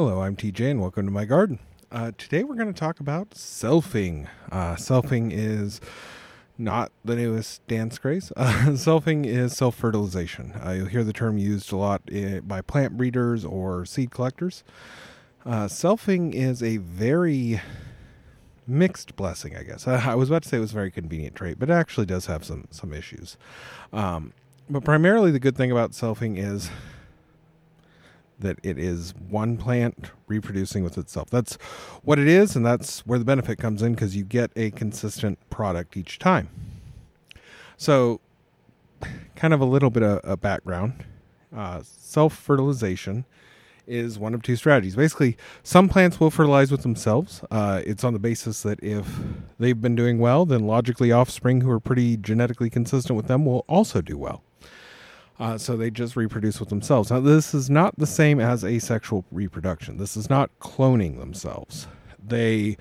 Hello, I'm TJ, and welcome to my garden. Uh, today we're going to talk about selfing. Uh, selfing is not the newest dance craze. Uh, selfing is self fertilization. Uh, you'll hear the term used a lot by plant breeders or seed collectors. Uh, selfing is a very mixed blessing, I guess. I, I, was about to say it was a very convenient trait, but it actually does have some some issues. Um, but primarily, the good thing about selfing is that it is one plant reproducing with itself. That's what it is, and that's where the benefit comes in because you get a consistent product each time. So, kind of a little bit of a background uh, self fertilization is one of two strategies. Basically, some plants will fertilize with themselves. Uh, it's on the basis that if they've been doing well, then logically offspring who are pretty genetically consistent with them will also do well. Uh, so they just reproduce with themselves. Now, this is not the same as asexual reproduction. This is not cloning themselves. They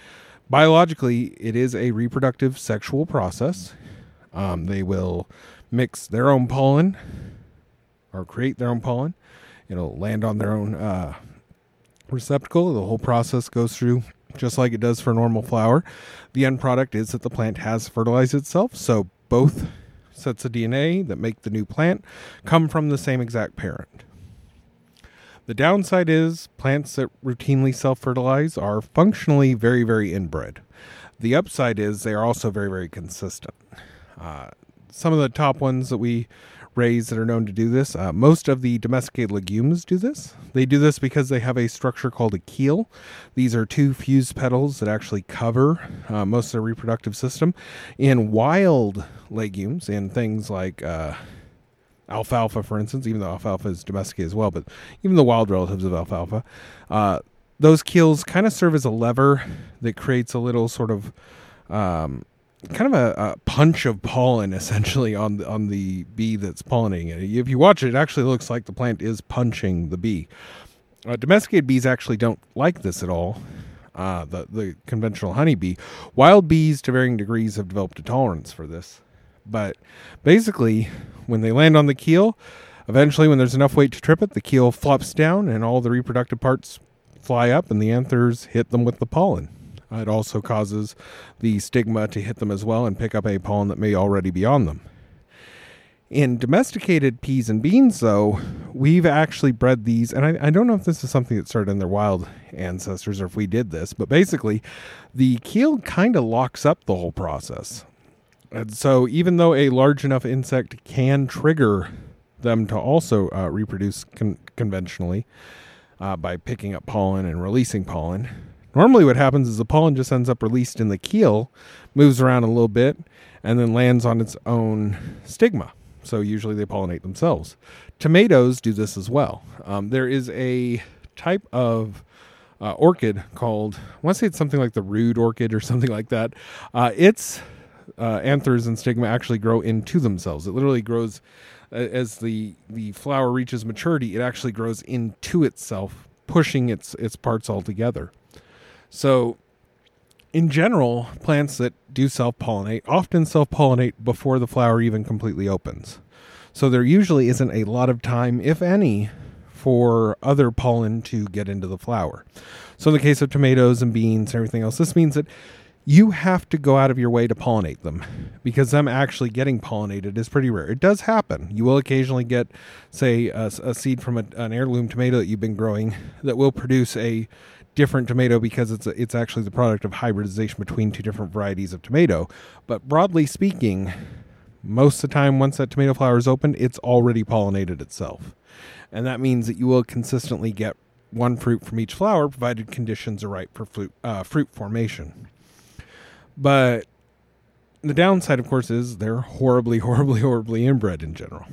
biologically, it is a reproductive sexual process. Um, they will mix their own pollen or create their own pollen. It'll land on their own uh, receptacle. The whole process goes through just like it does for normal flower. The end product is that the plant has fertilized itself. So both sets of DNA that make the new plant come from the same exact parent. The downside is plants that routinely self fertilize are functionally very, very inbred. The upside is they are also very, very consistent. Uh, some of the top ones that we rays that are known to do this. Uh, most of the domesticated legumes do this. They do this because they have a structure called a keel. These are two fused petals that actually cover uh, most of the reproductive system. In wild legumes, in things like uh, alfalfa, for instance, even though alfalfa is domesticated as well, but even the wild relatives of alfalfa, uh, those keels kind of serve as a lever that creates a little sort of um, kind of a, a, punch of pollen essentially on the, on the bee that's pollinating it. If you watch it, it actually looks like the plant is punching the bee. Uh, domesticated bees actually don't like this at all. Uh, the the conventional honeybee, wild bees to varying degrees have developed a tolerance for this, but basically, when they land on the keel, eventually when there's enough weight to trip it, the keel flops down and all the reproductive parts fly up, and the anthers hit them with the pollen. It also causes the stigma to hit them as well and pick up a pollen that may already be on them. In domesticated peas and beans, though, we've actually bred these, and I, I, don't know if this is something that started in their wild ancestors or if we did this, but basically, the keel kind of locks up the whole process. And so, even though a large enough insect can trigger them to also uh, reproduce con- conventionally uh, by picking up pollen and releasing pollen, Normally, what happens is the pollen just ends up released in the keel, moves around a little bit, and then lands on its own stigma. So usually they pollinate themselves. Tomatoes do this as well. Um, there is a type of uh, orchid called, I want to say it's something like the rude orchid or something like that. Uh, its uh, anthers and stigma actually grow into themselves. It literally grows as the the flower reaches maturity. It actually grows into itself, pushing its its parts all together. So, in general, plants that do self pollinate often self pollinate before the flower even completely opens. So, there usually isn't a lot of time, if any, for other pollen to get into the flower. So, in the case of tomatoes and beans and everything else, this means that you have to go out of your way to pollinate them because them actually getting pollinated is pretty rare. It does happen. You will occasionally get, say, a, a seed from a, an heirloom tomato that you've been growing that will produce a different tomato because it's a, it's actually the product of hybridization between two different varieties of tomato. But broadly speaking, most of the time once that tomato flower is opened, it's already pollinated itself. And that means that you will consistently get one fruit from each flower provided conditions are right for fruit, uh, fruit formation. But the downside, of course, is they're horribly, horribly, horribly inbred in general.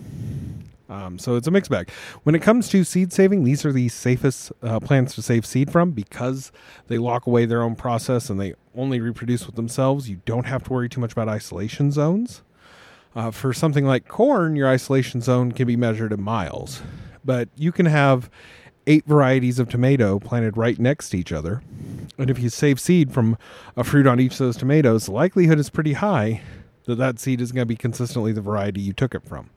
Um, so it's a mixed bag. When it comes to seed saving, these are the safest uh, plants to save seed from because they lock away their own process and they only reproduce with themselves. You don't have to worry too much about isolation zones. Uh, for something like corn, your isolation zone can be measured in miles, but you can have eight varieties of tomato planted right next to each other. And if you save seed from a fruit on each of those tomatoes, the likelihood is pretty high that that seed is going to be consistently the variety you took it from.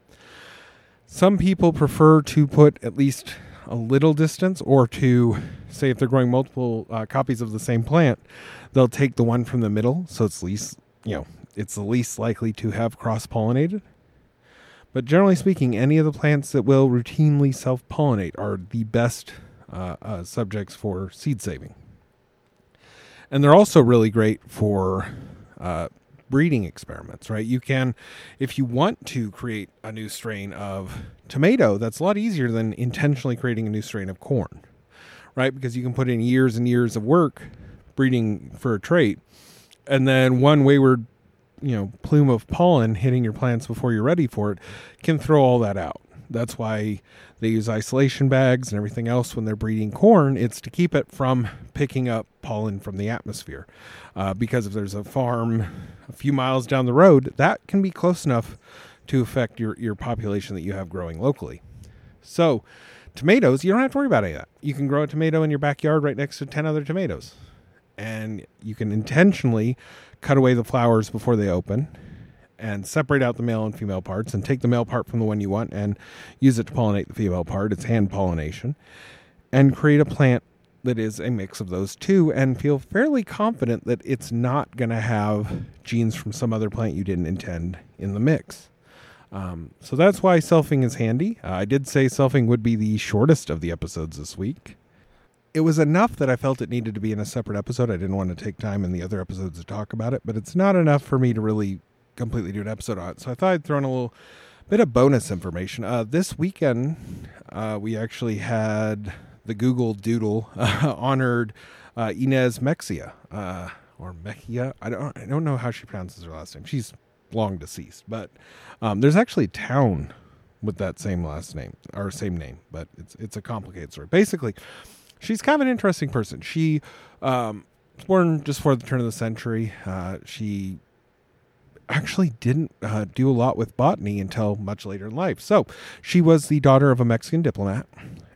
Some people prefer to put at least a little distance, or to say if they're growing multiple uh, copies of the same plant, they'll take the one from the middle, so it's least you know it's the least likely to have cross pollinated. But generally speaking, any of the plants that will routinely self pollinate are the best uh, uh, subjects for seed saving. And they're also really great for uh, breeding experiments, right? You can, if you want to create a new strain of tomato, that's a lot easier than intentionally creating a new strain of corn, right? Because you can put in years and years of work breeding for a trait, and then one wayward you know plume of pollen hitting your plants before you're ready for it can throw all that out that's why they use isolation bags and everything else when they're breeding corn. It's to keep it from picking up pollen from the atmosphere. Uh, because if there's a farm a few miles down the road that can be close enough to affect your, your population that you have growing locally. So tomatoes you don't have to worry about any of that you can grow a tomato in your backyard right next to 10 other tomatoes. And you can intentionally cut away the flowers before they open and separate out the male and female parts and take the male part from the one you want and use it to pollinate the female part. It's hand pollination. And create a plant that is a mix of those two and feel fairly confident that it's not going to have genes from some other plant you didn't intend in the mix. Um, so that's why selfing is handy. Uh, I did say selfing would be the shortest of the episodes this week it was enough that I felt it needed to be in a separate episode. I didn't want to take time in the other episodes to talk about it, but it's not enough for me to really completely do an episode on it. So I thought I'd throw in a little bit of bonus information. Uh, this weekend, uh, we actually had the Google Doodle uh, honored uh, Ynes Mexia uh, or Mejia. I don't I don't know how she pronounces her last name. She's long deceased, but um, there's actually a town with that same last name or same name, but it's it's a complicated story. Basically, she's kind of an interesting person. She um, was born just before the turn of the century. Uh, she actually didn't uh, do a lot with botany until much later in life. So she was the daughter of a Mexican diplomat,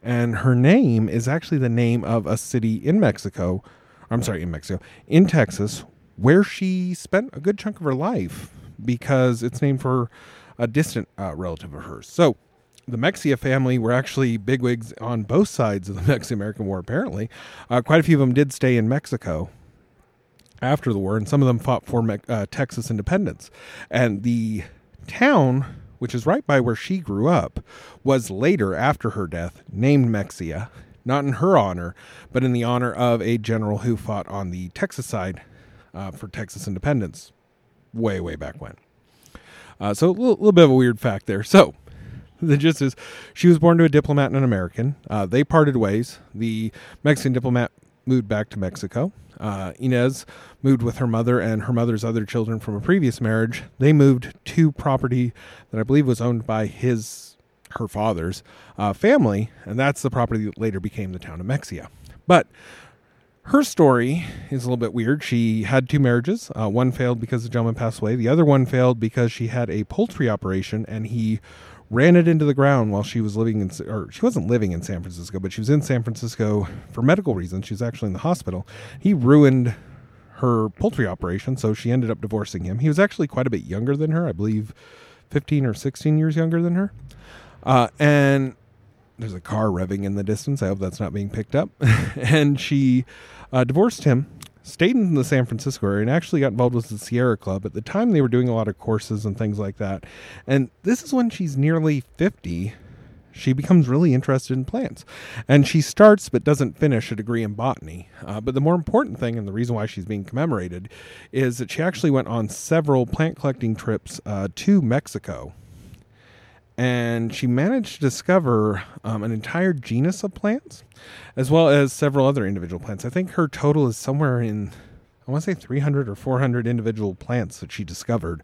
and her name is actually the name of a city in Mexico. I'm sorry, in Mexico, in Texas, where she spent a good chunk of her life because it's named for a distant uh, relative of hers. So the Mexia family were actually bigwigs on both sides of the Mexican American War, apparently. Uh, quite a few of them did stay in Mexico after the war, and some of them fought for uh, Texas independence. And the town, which is right by where she grew up, was later, after her death, named Mexia, not in her honor, but in the honor of a general who fought on the Texas side uh, for Texas independence way, way back when. Uh, so a little, little, bit of a weird fact there. So the gist is she was born to a diplomat and an American. Uh, they parted ways. The Mexican diplomat moved back to Mexico. Uh, Ynes moved with her mother and her mother's other children from a previous marriage. They moved to property that I believe was owned by his her father's uh, family, and that's the property that later became the town of Mexia. But her story is a little bit weird. She had two marriages. Uh, one failed because the gentleman passed away. The other one failed because she had a poultry operation, and he ran it into the ground while she was living in, or she wasn't living in San Francisco, but she was in San Francisco for medical reasons. She was actually in the hospital. He ruined her poultry operation, so she ended up divorcing him. He was actually quite a bit younger than her, I believe 15 or 16 years younger than her. Uh, and there's a car revving in the distance. I hope that's not being picked up. and she uh, divorced him stayed in the San Francisco area and actually got involved with the Sierra Club. At the time, they were doing a lot of courses and things like that. And this is when she's nearly 50. She becomes really interested in plants. And she starts but doesn't finish a degree in botany. Uh, but the more important thing, and the reason why she's being commemorated, is that she actually went on several plant collecting trips uh, to Mexico and she managed to discover um, an entire genus of plants, as well as several other individual plants. I think her total is somewhere in, I want to say 300 or 400 individual plants that she discovered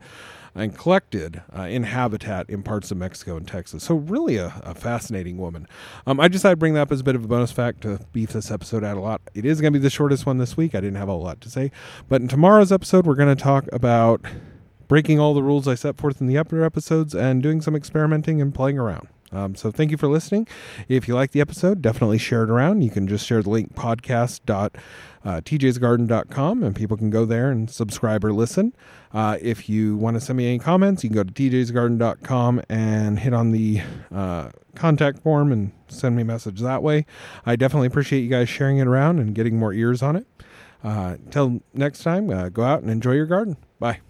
and collected uh, in habitat in parts of Mexico and Texas. So, really, a, a fascinating woman. Um, I decided to bring that up as a bit of a bonus fact to beef this episode out a lot. It is going to be the shortest one this week. I didn't have a lot to say. But in tomorrow's episode, we're going to talk about breaking all the rules I set forth in the upper episodes and doing some experimenting and playing around. Um, so thank you for listening. If you like the episode, definitely share it around. You can just share the link podcast.tjsgarden.com and people can go there and subscribe or listen. Uh, if you want to send me any comments, you can go to tjsgarden.com and hit on the uh, contact form and send me a message that way. I definitely appreciate you guys sharing it around and getting more ears on it. Uh, next time, uh, go out and enjoy your garden. Bye.